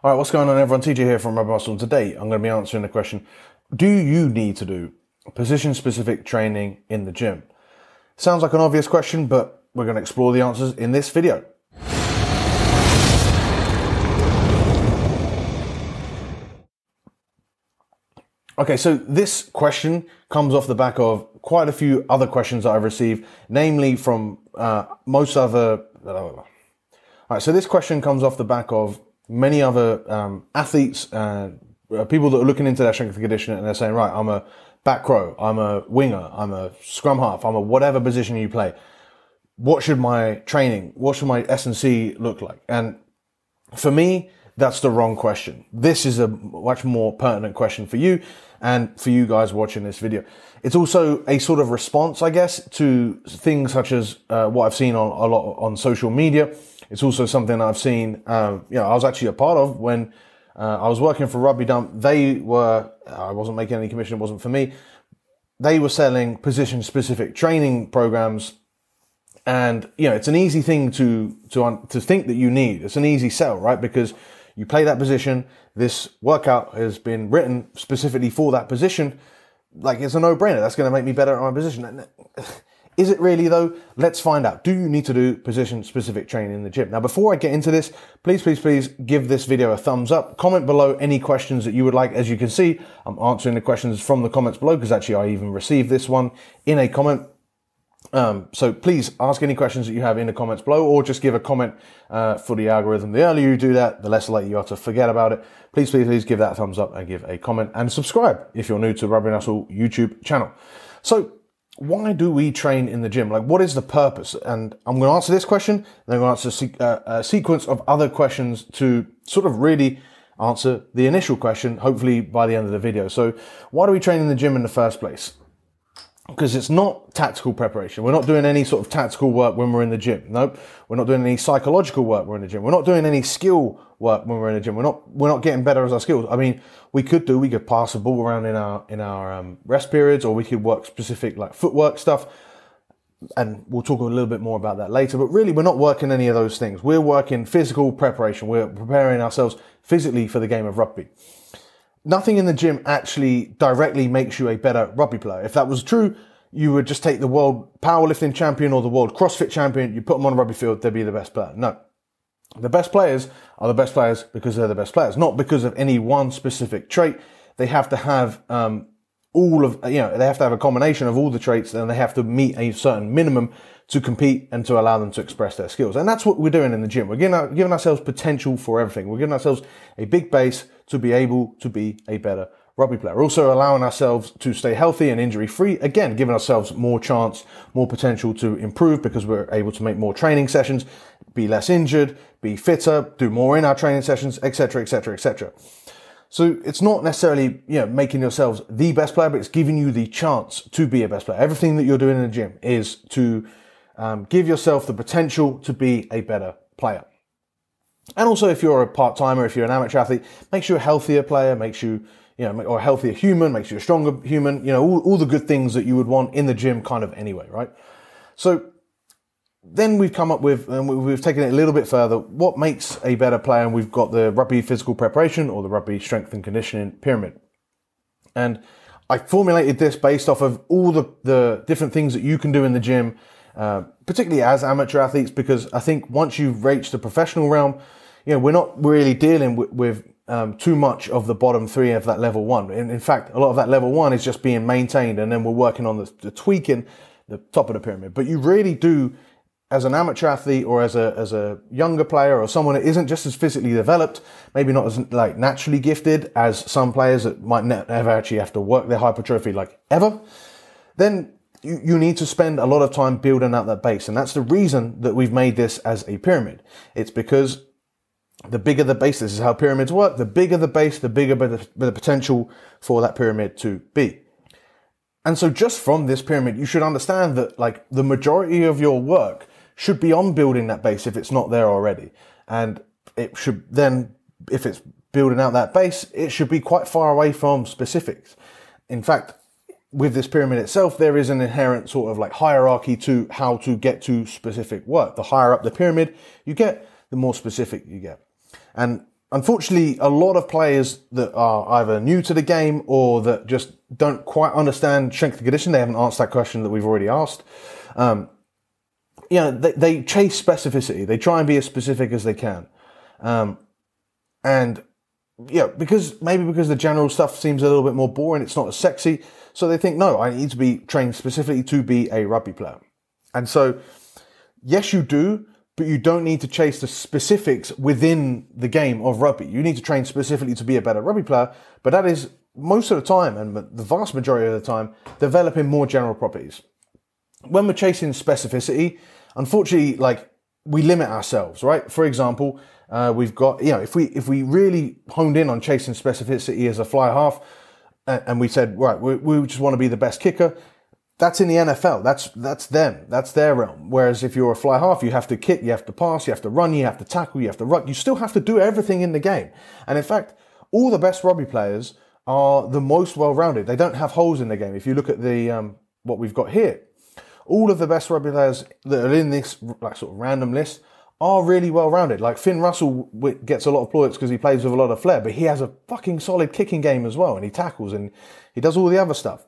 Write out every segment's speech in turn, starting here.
All right, what's going on, everyone? TJ here from Rugby Muscle. Today, I'm going to be answering the question Do you need to do position specific training in the gym? Sounds like an obvious question, but we're going to explore the answers in this video. Okay, so this question comes off the back of quite a few other questions that I've received, namely from uh, most other. All right, so this question comes off the back of many other um, athletes uh, people that are looking into their strength and conditioning, and they're saying, right, I'm a back row, I'm a winger, I'm a scrum half, I'm a whatever position you play. What should my training, what should my S and C look like? And for me, that's the wrong question. This is a much more pertinent question for you and for you guys watching this video. It's also a sort of response, I guess, to things such as uh, what I've seen on a lot on social media. It's also something I've seen. Um, you know, I was actually a part of when uh, I was working for Rugby Dump. They were. I wasn't making any commission. It wasn't for me. They were selling position specific training programs and you know it's an easy thing to to to think that you need it's an easy sell right because you play that position. This workout has been written specifically for that position. Like it's a no brainer. That's going to make me better at my position. Is it really though? Let's find out. Do you need to do position specific training in the gym? Now, before I get into this, please, please, please give this video a thumbs up. Comment below any questions that you would like. As you can see, I'm answering the questions from the comments below because actually I even received this one in a comment um, so please ask any questions that you have in the comments below, or just give a comment uh, for the algorithm. The earlier you do that, the less likely you are to forget about it. Please, please, please give that a thumbs up and give a comment and subscribe if you're new to Rugby Muscle YouTube channel. So why do we train in the gym? Like, what is the purpose? And I'm going to answer this question, then I'm going to answer uh, a sequence of other questions to sort of really answer the initial question, hopefully by the end of the video. So why do we train in the gym in the first place? Because it's not tactical preparation. We're not doing any sort of tactical work when we're in the gym. Nope. We're not doing any psychological work when we're in the gym. We're not doing any skill work when we're in the gym. We're not, we're not getting better as our skills. I mean, we could do, we could pass the ball around in our, in our um, rest periods or we could work specific like footwork stuff. And we'll talk a little bit more about that later. But really, we're not working any of those things. We're working physical preparation. We're preparing ourselves physically for the game of rugby nothing in the gym actually directly makes you a better rugby player. If that was true, you would just take the world powerlifting champion or the world CrossFit champion, you put them on a rugby field, they'd be the best player. No. The best players are the best players because they're the best players, not because of any one specific trait. They have to have um, all of, you know, they have to have a combination of all the traits and they have to meet a certain minimum to compete and to allow them to express their skills. And that's what we're doing in the gym. We're giving, our, giving ourselves potential for everything. We're giving ourselves a big base to be able to be a better rugby player. Also allowing ourselves to stay healthy and injury free. Again, giving ourselves more chance, more potential to improve because we're able to make more training sessions, be less injured, be fitter, do more in our training sessions, etc., etc., etc. So it's not necessarily, you know, making yourselves the best player, but it's giving you the chance to be a best player. Everything that you're doing in the gym is to um, give yourself the potential to be a better player. And also, if you're a part timer, if you're an amateur athlete, makes you a healthier player, makes you, you know, or a healthier human, makes you a stronger human, you know, all, all the good things that you would want in the gym kind of anyway, right? So then we've come up with, and we've taken it a little bit further, what makes a better player? And we've got the rugby physical preparation or the rugby strength and conditioning pyramid. And I formulated this based off of all the, the different things that you can do in the gym uh, particularly as amateur athletes, because I think once you've reached the professional realm, you know, we're not really dealing with, with um, too much of the bottom three of that level one. In, in, fact, a lot of that level one is just being maintained, and then we're working on the, the tweaking the top of the pyramid. But you really do, as an amateur athlete or as a as a younger player or someone that isn't just as physically developed, maybe not as like naturally gifted as some players that might never actually have to work their hypertrophy like ever, then you, you need to spend a lot of time building out that base. And that's the reason that we've made this as a pyramid. It's because the bigger the base, this is how pyramids work. The bigger the base, the bigger the, the potential for that pyramid to be. And so just from this pyramid, you should understand that like the majority of your work should be on building that base if it's not there already. And it should then, if it's building out that base, it should be quite far away from specifics. In fact, with this pyramid itself, there is an inherent sort of like hierarchy to how to get to specific work. The higher up the pyramid you get, the more specific you get. And unfortunately, a lot of players that are either new to the game or that just don't quite understand strength and condition, they haven't answered that question that we've already asked. Um, you know, they, they, chase specificity. They try and be as specific as they can. Um, and yeah, because maybe because the general stuff seems a little bit more boring, it's not as sexy. So they think, no, I need to be trained specifically to be a rugby player. And so, yes, you do, but you don't need to chase the specifics within the game of rugby. You need to train specifically to be a better rugby player, but that is most of the time, and the vast majority of the time, developing more general properties. When we're chasing specificity, unfortunately, like we limit ourselves, right? For example, uh, we've got, you know, if we if we really honed in on chasing specificity as a fly half, and, and we said, right, we, we just want to be the best kicker, that's in the NFL. That's that's them. That's their realm. Whereas if you're a fly half, you have to kick, you have to pass, you have to run, you have to tackle, you have to run. You still have to do everything in the game. And in fact, all the best rugby players are the most well-rounded. They don't have holes in the game. If you look at the um, what we've got here, all of the best rugby players that are in this like sort of random list are really well-rounded. Like Finn Russell gets a lot of plaudits because he plays with a lot of flair, but he has a fucking solid kicking game as well, and he tackles and he does all the other stuff.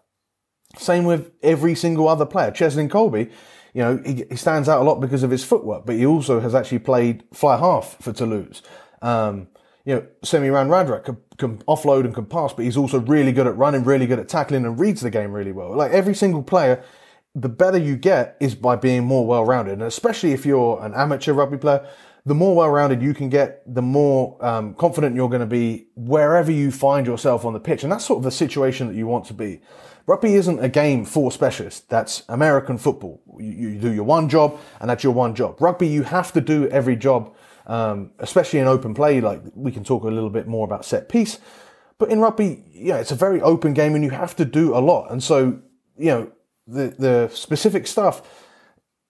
Same with every single other player. Cheslin Kolbe, you know, he, he, stands out a lot because of his footwork, but he also has actually played fly half for Toulouse. Um, you know, Semi Radradra can, can, offload and can pass, but he's also really good at running, really good at tackling, and reads the game really well. Like every single player, the better you get is by being more well rounded. And especially if you're an amateur rugby player, the more well rounded you can get, the more um, confident you're going to be wherever you find yourself on the pitch. And that's sort of the situation that you want to be. Rugby isn't a game for specialists. That's American football. You, you, do your one job and that's your one job. Rugby, you have to do every job, um, especially in open play. Like we can talk a little bit more about set piece. But in rugby, yeah, it's a very open game and you have to do a lot. And so, you know, the, the specific stuff,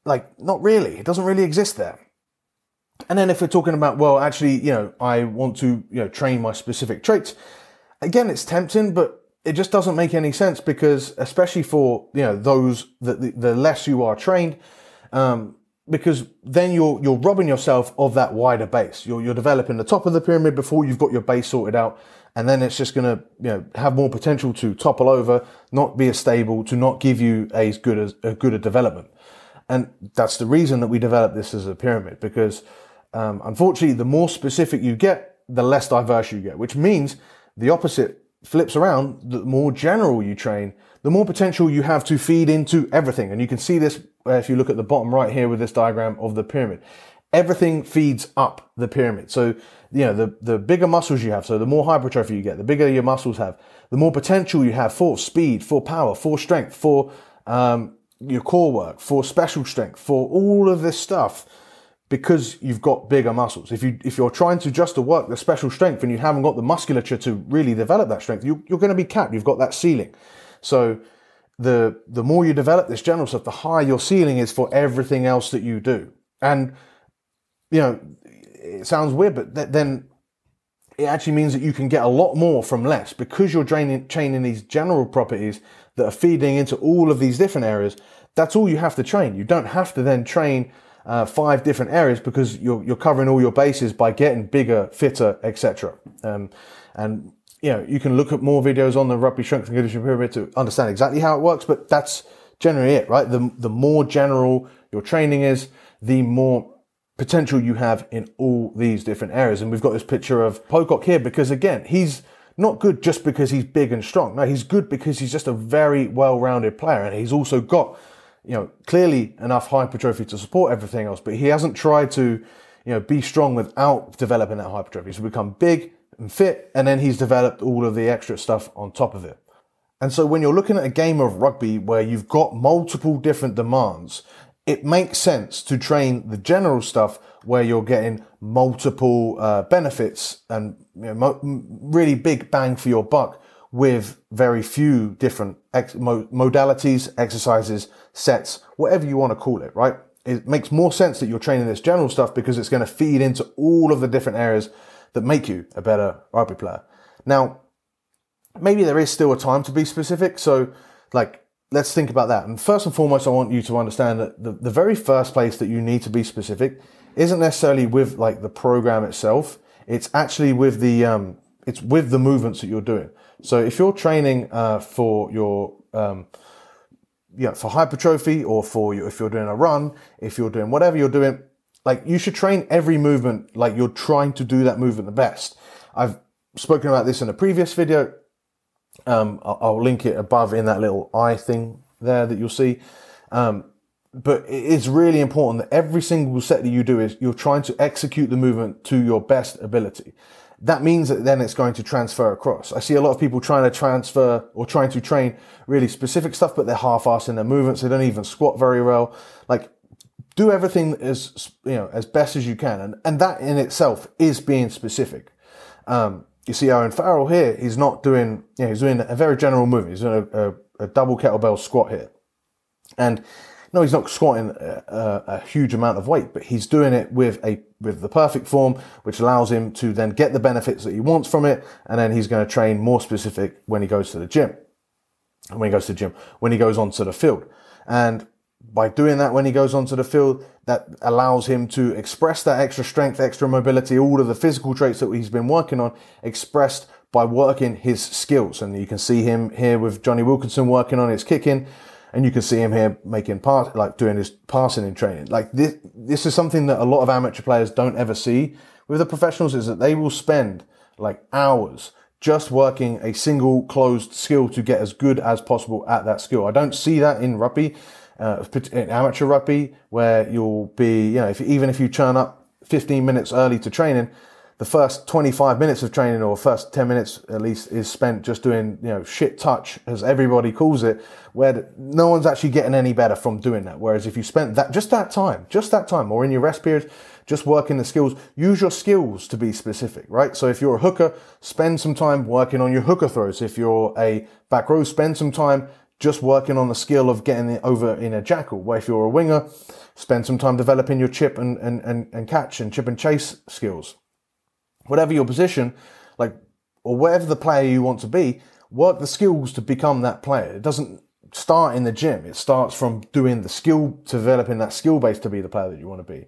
like not really, it doesn't really exist there. And then if we're talking about, well, actually, you know, I want to, you know, train my specific traits. Again, it's tempting, but it just doesn't make any sense because, especially for you know those that the, the, less you are trained, um, because then you're you're robbing yourself of that wider base. You're you're developing the top of the pyramid before you've got your base sorted out, and then it's just going to you know have more potential to topple over, not be as stable, to not give you as good as a good a development. And that's the reason that we develop this as a pyramid because um, unfortunately, the more specific you get, the less diverse you get, which means the opposite flips around, the more general you train, the more potential you have to feed into everything. And you can see this uh, if you look at the bottom right here with this diagram of the pyramid. Everything feeds up the pyramid. So, you know, the, the bigger muscles you have, so the more hypertrophy you get, the bigger your muscles have, the more potential you have for speed, for power, for strength, for um, your core work, for special strength, for all of this stuff because you've got bigger muscles. If you if you're trying to just to work the special strength and you haven't got the musculature to really develop that strength, you, you're going to be capped. You've got that ceiling. So the the more you develop this general stuff, the higher your ceiling is for everything else that you do. And you know, it sounds weird, but th- then it actually means that you can get a lot more from less because you're draining, chaining these general properties that are feeding into all of these different areas. That's all you have to train. You don't have to then train uh, five different areas because you're, you're covering all your bases by getting bigger, fitter, etc. Um, and you know you can look at more videos on the rugby strength and conditioning pyramid to understand exactly how it works. But that's generally it, right? The the more general your training is, the more potential you have in all these different areas. And we've got this picture of Pocock here because again, he's not good just because he's big and strong. No, he's good because he's just a very well-rounded player and he's also got you know, clearly enough hypertrophy to support everything else, but he hasn't tried to, you know, be strong without developing that hypertrophy. So become big and fit, and then he's developed all of the extra stuff on top of it. And so when you're looking at a game of rugby where you've got multiple different demands, it makes sense to train the general stuff where you're getting multiple uh, benefits and you know, mo- really big bang for your buck with very few different ex- mo- modalities, exercises, sets, whatever you want to call it, right? It makes more sense that you're training this general stuff because it's going to feed into all of the different areas that make you a better rugby player. Now, maybe there is still a time to be specific. So, like, let's think about that. And first and foremost, I want you to understand that the, the very first place that you need to be specific isn't necessarily with like the program itself It's actually with the, um, it's with the movements that you're doing. So if you're training, uh, for your, um, for hypertrophy or for you, if you're doing a run, if you're doing whatever you're doing, like you should train every movement like you're trying to do that movement the best. I've spoken about this in a previous video. Um, I'll, I'll, link it above in that little eye thing there that you'll see. Um, but it is really important that every single set that you do is you're trying to execute the movement to your best ability. That means that then it's going to transfer across. I see a lot of people trying to transfer or trying to train really specific stuff, but they're half-assed in their movements. They don't even squat very well. Like do everything as you know as best as you can, and and that in itself is being specific. Um, you see Owen Farrell here, he's not doing, you know, he's doing a very general move. He's doing a, a, a double kettlebell squat here. And no, he's not squatting a, a, a, huge amount of weight, but he's doing it with a, with the perfect form, which allows him to then get the benefits that he wants from it. And then he's going to train more specific when he goes to the gym. When he goes to the gym, when he goes onto the field. And by doing that when he goes onto the field, that allows him to express that extra strength, extra mobility, all of the physical traits that he's been working on, expressed by working his skills. And you can see him here with Jonny Wilkinson working on his kicking, and you can see him here making part, like doing his passing in training. Like this, this is something that a lot of amateur players don't ever see with the professionals is that they will spend like hours just working a single closed skill to get as good as possible at that skill. I don't see that in rugby uh, in amateur rugby where you'll be, you know, if, even if you turn up 15 minutes early to training, the first 25 minutes of training or first 10 minutes at least is spent just doing, you know, shit touch as everybody calls it, where no one's actually getting any better from doing that. Whereas if you spent that, just that time, just that time or in your rest periods, just working the skills, use your skills to be specific, right? So if you're a hooker, spend some time working on your hooker throws. If you're a back row, spend some time just working on the skill of getting it over in a jackal. Where if you're a winger, spend some time developing your chip and, and, and, and catch and chip and chase skills. Whatever your position, like, or whatever the player you want to be, work the skills to become that player. It doesn't start in the gym. It starts from doing the skill, developing that skill base to be the player that you want to be.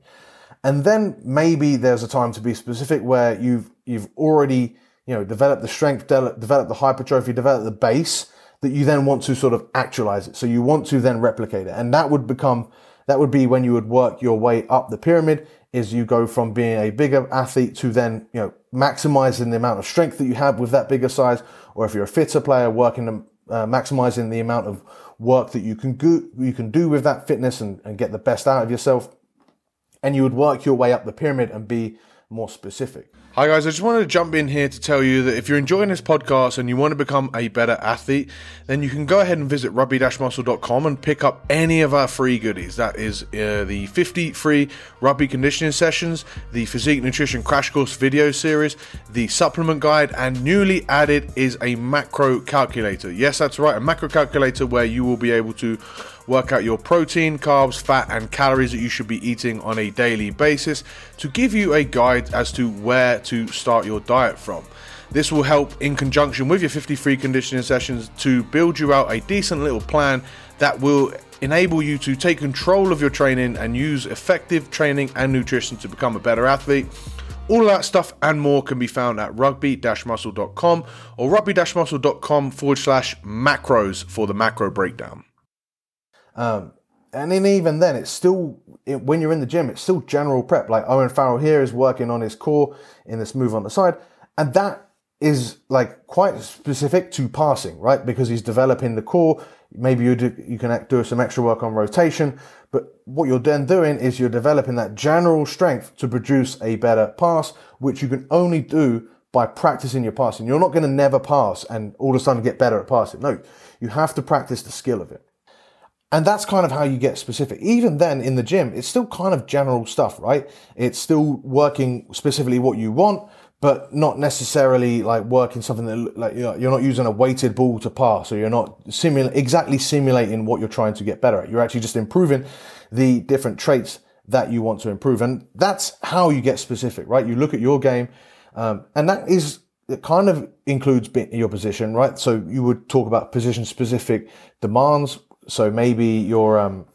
And then maybe there's a time to be specific where you've, you've already, you know, developed the strength, developed the hypertrophy, developed the base, that you then want to sort of actualize it. So you want to then replicate it. And that would become, that would be when you would work your way up the pyramid is you go from being a bigger athlete to then, you know, maximizing the amount of strength that you have with that bigger size. Or if you're a fitter player, working, uh, maximizing the amount of work that you can go, you can do with that fitness and, and get the best out of yourself. And you would work your way up the pyramid and be more specific. Hi, guys. I just wanted to jump in here to tell you that if you're enjoying this podcast and you want to become a better athlete, then you can go ahead and visit rugby muscle.com and pick up any of our free goodies. That is uh, the 50 free rugby conditioning sessions, the physique nutrition crash course video series, the supplement guide, and newly added is a macro calculator. Yes, that's right, a macro calculator where you will be able to work out your protein, carbs, fat, and calories that you should be eating on a daily basis to give you a guide as to where to start your diet from. This will help in conjunction with your 53 conditioning sessions to build you out a decent little plan that will enable you to take control of your training and use effective training and nutrition to become a better athlete. All that stuff and more can be found at rugby-muscle.com or rugby-muscle.com forward slash macros for the macro breakdown. Um, and then even then, it's still it, when you're in the gym, it's still general prep. Like Owen Farrell here is working on his core in this move on the side, and that is like quite specific to passing, right? Because he's developing the core. Maybe you do, you can do some extra work on rotation, but what you're then doing is you're developing that general strength to produce a better pass, which you can only do by practicing your passing. You're not going to never pass and all of a sudden get better at passing. No, you have to practice the skill of it. And that's kind of how you get specific. Even then in the gym, it's still kind of general stuff, right? It's still working specifically what you want, but not necessarily like working something that like you're not using a weighted ball to pass or you're not simula- exactly simulating what you're trying to get better at. You're actually just improving the different traits that you want to improve. And that's how you get specific, right? You look at your game, um, and that is, it kind of includes your position, right? So you would talk about position specific demands, so maybe you're, um,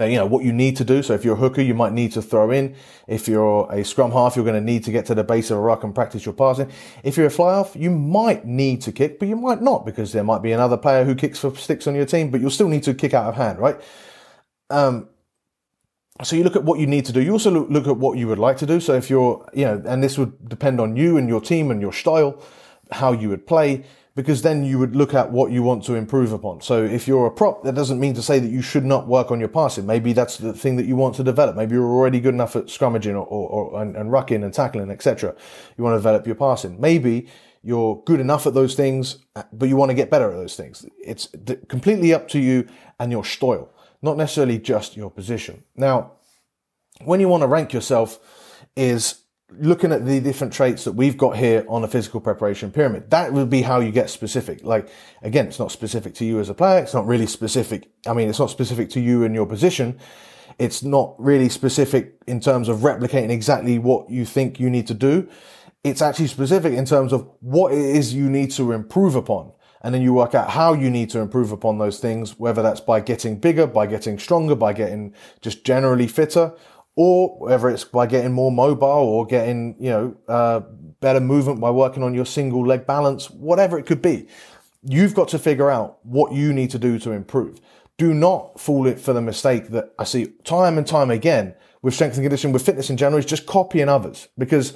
uh, you know, what you need to do. So if you're a hooker, you might need to throw in. If you're a scrum half, you're going to need to get to the base of a ruck and practice your passing. If you're a fly half, you might need to kick, but you might not because there might be another player who kicks for sticks on your team, but you'll still need to kick out of hand, right? Um, so you look at what you need to do. You also look at what you would like to do. So if you're, you know, and this would depend on you and your team and your style, how you would play because then you would look at what you want to improve upon. So if you're a prop, that doesn't mean to say that you should not work on your passing. Maybe that's the thing that you want to develop. Maybe you're already good enough at scrummaging or, or, or and, and rucking and tackling, etc. You want to develop your passing. Maybe you're good enough at those things, but you want to get better at those things. It's completely up to you and your style, not necessarily just your position. Now, when you want to rank yourself is looking at the different traits that we've got here on a physical preparation pyramid, that would be how you get specific. Like, again, it's not specific to you as a player. It's not really specific. I mean, it's not specific to you and your position. It's not really specific in terms of replicating exactly what you think you need to do. It's actually specific in terms of what it is you need to improve upon. And then you work out how you need to improve upon those things, whether that's by getting bigger, by getting stronger, by getting just generally fitter, or whether it's by getting more mobile or getting, you know, uh, better movement by working on your single leg balance, whatever it could be. You've got to figure out what you need to do to improve. Do not fall it for the mistake that I see time and time again with strength and conditioning, with fitness in general, is just copying others because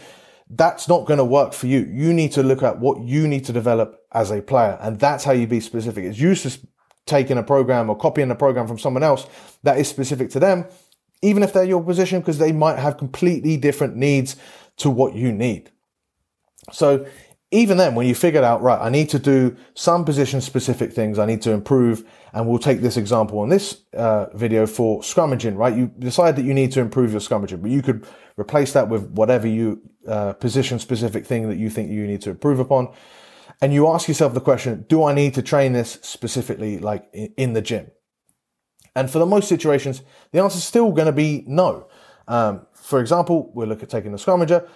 that's not going to work for you. You need to look at what you need to develop as a player. And that's how you be specific. It's useless taking a program or copying a program from someone else that is specific to them even if they're your position, because they might have completely different needs to what you need. So even then, when you figured out, right, I need to do some position specific things, I need to improve, and we'll take this example on this uh, video for scrummaging, right? You decide that you need to improve your scrummaging, but you could replace that with whatever you uh, position specific thing that you think you need to improve upon. And you ask yourself the question, do I need to train this specifically like in the gym? And for the most situations, the answer is still going to be no. Um, for example, we'll look at taking the scrummager.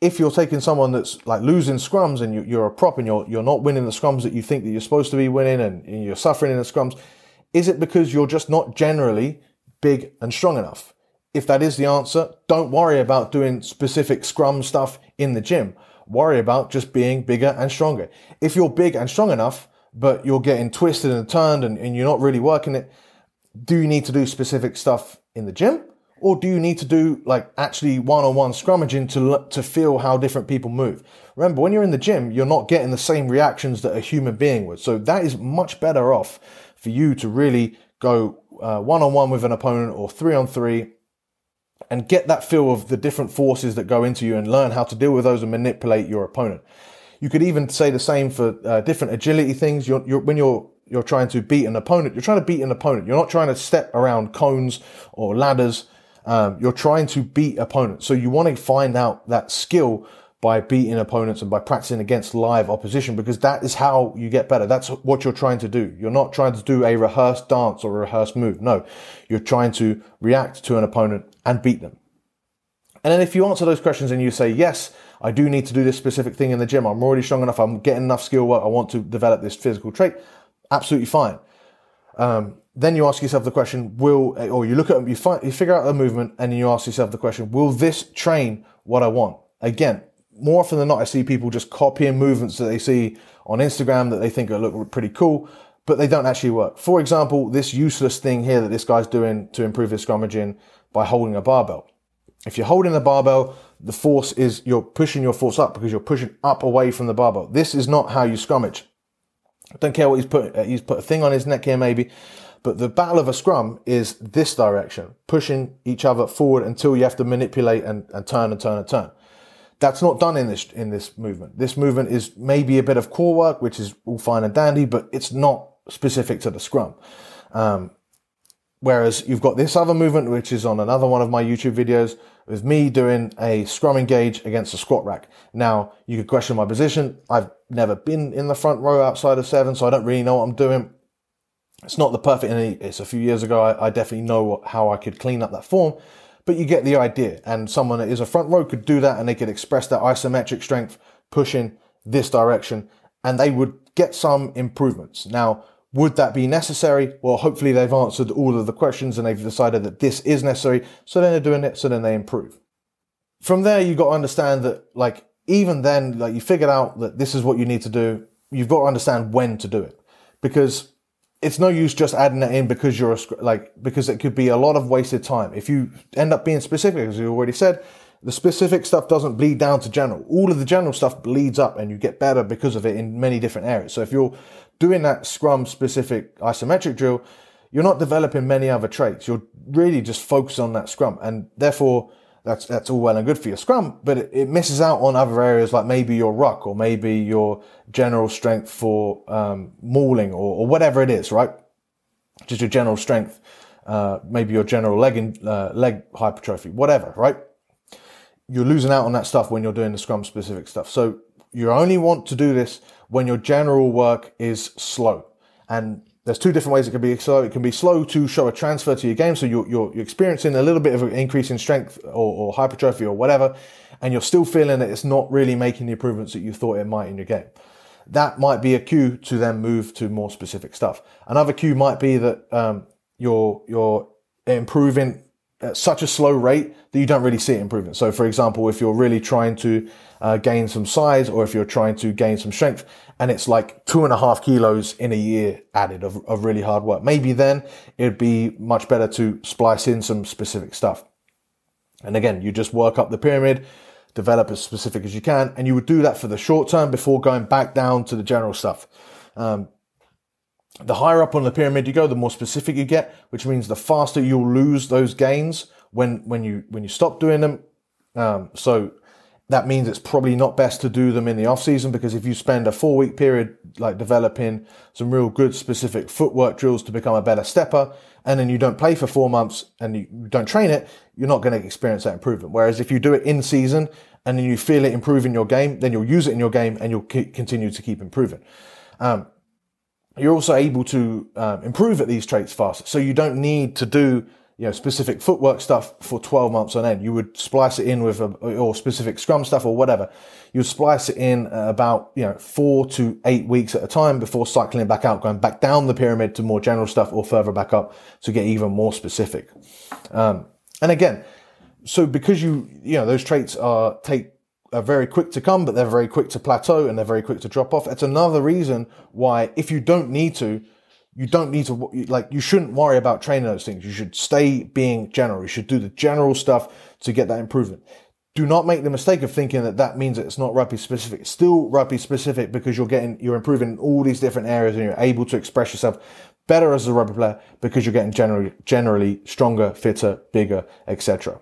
If you're taking someone that's like losing scrums and you, are a prop and you're, you're not winning the scrums that you think that you're supposed to be winning and, and you're suffering in the scrums, is it because you're just not generally big and strong enough? If that is the answer, don't worry about doing specific scrum stuff in the gym. Worry about just being bigger and stronger. If you're big and strong enough, but you're getting twisted and turned and, and you're not really working it, do you need to do specific stuff in the gym? Or do you need to do like actually one-on-one scrummaging to to feel how different people move? Remember, when you're in the gym, you're not getting the same reactions that a human being would. So that is much better off for you to really go uh, one-on-one with an opponent or three-on-three and get that feel of the different forces that go into you and learn how to deal with those and manipulate your opponent. You could even say the same for uh, different agility things. You're, you're, when you're you're trying to beat an opponent. You're trying to beat an opponent. You're not trying to step around cones or ladders. Um, you're trying to beat opponents. So you want to find out that skill by beating opponents and by practicing against live opposition because that is how you get better. That's what you're trying to do. You're not trying to do a rehearsed dance or a rehearsed move. No, you're trying to react to an opponent and beat them. And then if you answer those questions and you say, yes, I do need to do this specific thing in the gym. I'm already strong enough. I'm getting enough skill work. I want to develop this physical trait absolutely fine. Um, then you ask yourself the question, will, or you look at, you, find, you figure out the movement and you ask yourself the question, will this train what I want? Again, more often than not, I see people just copying movements that they see on Instagram that they think look pretty cool, but they don't actually work. For example, this useless thing here that this guy's doing to improve his scrummaging by holding a barbell. If you're holding the barbell, the force is you're pushing your force up because you're pushing up away from the barbell. This is not how you scrummage. I don't care what he's put. Uh, he's put a thing on his neck here, maybe. But the battle of a scrum is this direction, pushing each other forward until you have to manipulate and, and turn and turn and turn. That's not done in this in this movement. This movement is maybe a bit of core work, which is all fine and dandy, but it's not specific to the scrum. Um, whereas you've got this other movement, which is on another one of my YouTube videos, with me doing a scrum engage against a squat rack. Now, you could question my position. I've never been in the front row outside of seven, so I don't really know what I'm doing. It's not the perfect, and it's a few years ago. I, I definitely know what, how I could clean up that form, but you get the idea. And someone that is a front row could do that and they could express that isometric strength pushing this direction and they would get some improvements. Now, Would that be necessary? Well, hopefully they've answered all of the questions and they've decided that this is necessary. So then they're doing it. So then they improve. From there, you've got to understand that, like, even then, like, you figured out that this is what you need to do. You've got to understand when to do it because it's no use just adding it in because you're a, like, because it could be a lot of wasted time. If you end up being specific, as you already said, the specific stuff doesn't bleed down to general. All of the general stuff bleeds up and you get better because of it in many different areas. So if you're doing that scrum specific isometric drill, you're not developing many other traits. You're really just focused on that scrum. And therefore, that's, that's all well and good for your scrum, but it, it misses out on other areas like maybe your ruck or maybe your general strength for, um, mauling or, or whatever it is, right? Just your general strength, uh, maybe your general leg, in, uh, leg hypertrophy, whatever, right? You're losing out on that stuff when you're doing the scrum specific stuff. So you only want to do this when your general work is slow. And there's two different ways it can be slow. It can be slow to show a transfer to your game. So you're, you're, experiencing a little bit of an increase in strength or, or, hypertrophy or whatever, and you're still feeling that it's not really making the improvements that you thought it might in your game. That might be a cue to then move to more specific stuff. Another cue might be that um, you're, you're improving at such a slow rate that you don't really see improving. So, for example, if you're really trying to uh, gain some size or if you're trying to gain some strength and it's like two and a half kilos in a year added of, of really hard work, maybe then it'd be much better to splice in some specific stuff. And again, you just work up the pyramid, develop as specific as you can, and you would do that for the short term before going back down to the general stuff. Um, the higher up on the pyramid you go, the more specific you get, which means the faster you'll lose those gains when when you when you stop doing them. Um, so that means it's probably not best to do them in the off season because if you spend a four week period like developing some real good specific footwork drills to become a better stepper, and then you don't play for four months and you don't train it, you're not going to experience that improvement. Whereas if you do it in season and then you feel it improving your game, then you'll use it in your game and you'll continue to keep improving. Um, you're also able to um, improve at these traits faster. So you don't need to do you know specific footwork stuff for 12 months on end. You would splice it in with a, or specific scrum stuff or whatever. You would splice it in about you know four to eight weeks at a time before cycling back out, going back down the pyramid to more general stuff or further back up to get even more specific. Um, and again, so because you you know those traits are take are very quick to come, but they're very quick to plateau and they're very quick to drop off. It's another reason why, if you don't need to, you don't need to, like, you shouldn't worry about training those things. You should stay being general. You should do the general stuff to get that improvement. Do not make the mistake of thinking that that means that it's not rugby specific. It's still rugby specific because you're getting, you're improving in all these different areas and you're able to express yourself better as a rugby player because you're getting generally, generally stronger, fitter, bigger, etc.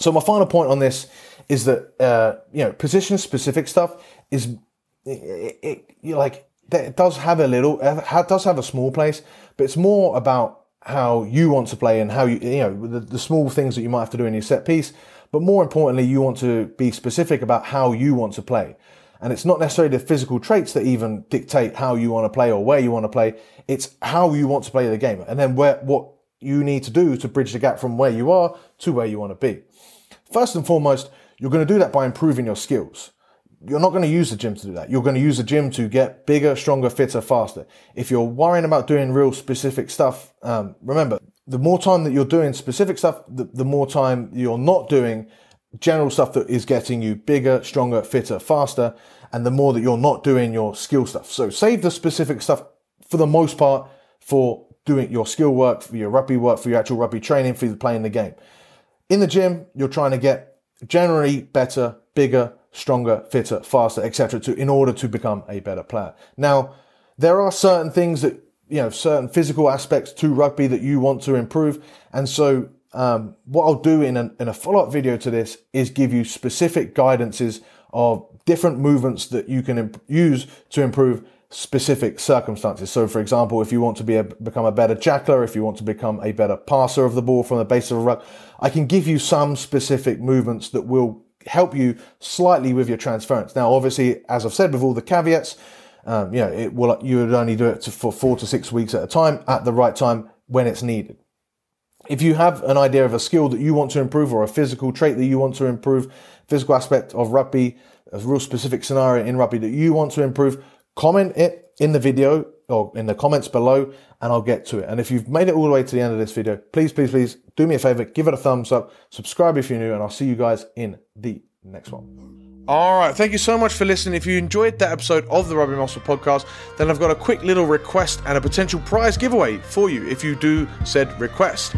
So my final point on this is that uh, you know position specific stuff is it, it, you like it does have a little it does have a small place, but it's more about how you want to play and how you you know the, the small things that you might have to do in your set piece. But more importantly, you want to be specific about how you want to play. And it's not necessarily the physical traits that even dictate how you want to play or where you want to play. It's how you want to play the game. And then where, what you need to do to bridge the gap from where you are to where you want to be. First and foremost, you're going to do that by improving your skills. You're not going to use the gym to do that. You're going to use the gym to get bigger, stronger, fitter, faster. If you're worrying about doing real specific stuff, um, remember, the more time that you're doing specific stuff, the, the more time you're not doing general stuff that is getting you bigger, stronger, fitter, faster, and the more that you're not doing your skill stuff. So save the specific stuff for the most part for doing your skill work, for your rugby work, for your actual rugby training, for playing the game. In the gym, you're trying to get generally better, bigger, stronger, fitter, faster, etc. to in order to become a better player. Now, there are certain things that you know, certain physical aspects to rugby that you want to improve, and so um, what I'll do in a, in a follow up video to this is give you specific guidances of different movements that you can imp- use to improve specific circumstances. So, for example, if you want to be a, become a better jackler, if you want to become a better passer of the ball from the base of a ruck, I can give you some specific movements that will help you slightly with your transference. Now, obviously, as I've said with all the caveats, um, you know, it will, you would only do it for four to six weeks at a time at the right time when it's needed. If you have an idea of a skill that you want to improve or a physical trait that you want to improve, physical aspect of rugby, a real specific scenario in rugby that you want to improve, comment it in the video or in the comments below and I'll get to it. And if you've made it all the way to the end of this video, please, please, please do me a favor, give it a thumbs up, subscribe if you're new, and I'll see you guys in the next one. All right, thank you so much for listening. If you enjoyed that episode of the Rugby Muscle podcast, then I've got a quick little request and a potential prize giveaway for you if you do said request.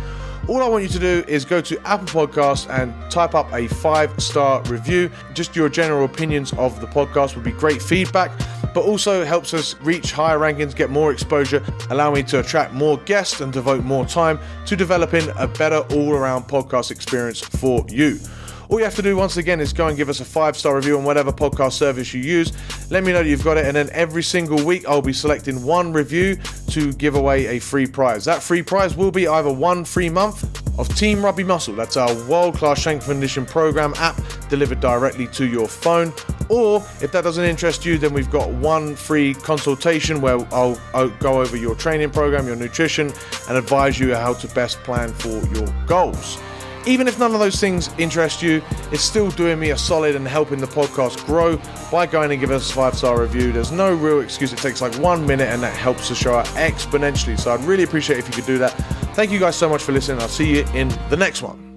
All I want you to do is go to Apple Podcasts and type up a five star review. Just your general opinions of the podcast would be great feedback, but also helps us reach higher rankings, get more exposure, allow me to attract more guests and devote more time to developing a better all around podcast experience for you. All you have to do once again is go and give us a five star review on whatever podcast service you use. Let me know you've got it, and then every single week I'll be selecting one review to give away a free prize. That free prize will be either one free month of Team Rugby Muscle, that's our world class strength condition program app delivered directly to your phone. Or if that doesn't interest you, then we've got one free consultation where I'll, I'll, go over your training program, your nutrition, and advise you how to best plan for your goals. Even if none of those things interest you, it's still doing me a solid and helping the podcast grow by going and giving us a five star review. There's no real excuse. It takes like one minute and that helps the show out exponentially. So I'd really appreciate if you could do that. Thank you guys so much for listening. I'll see you in the next one.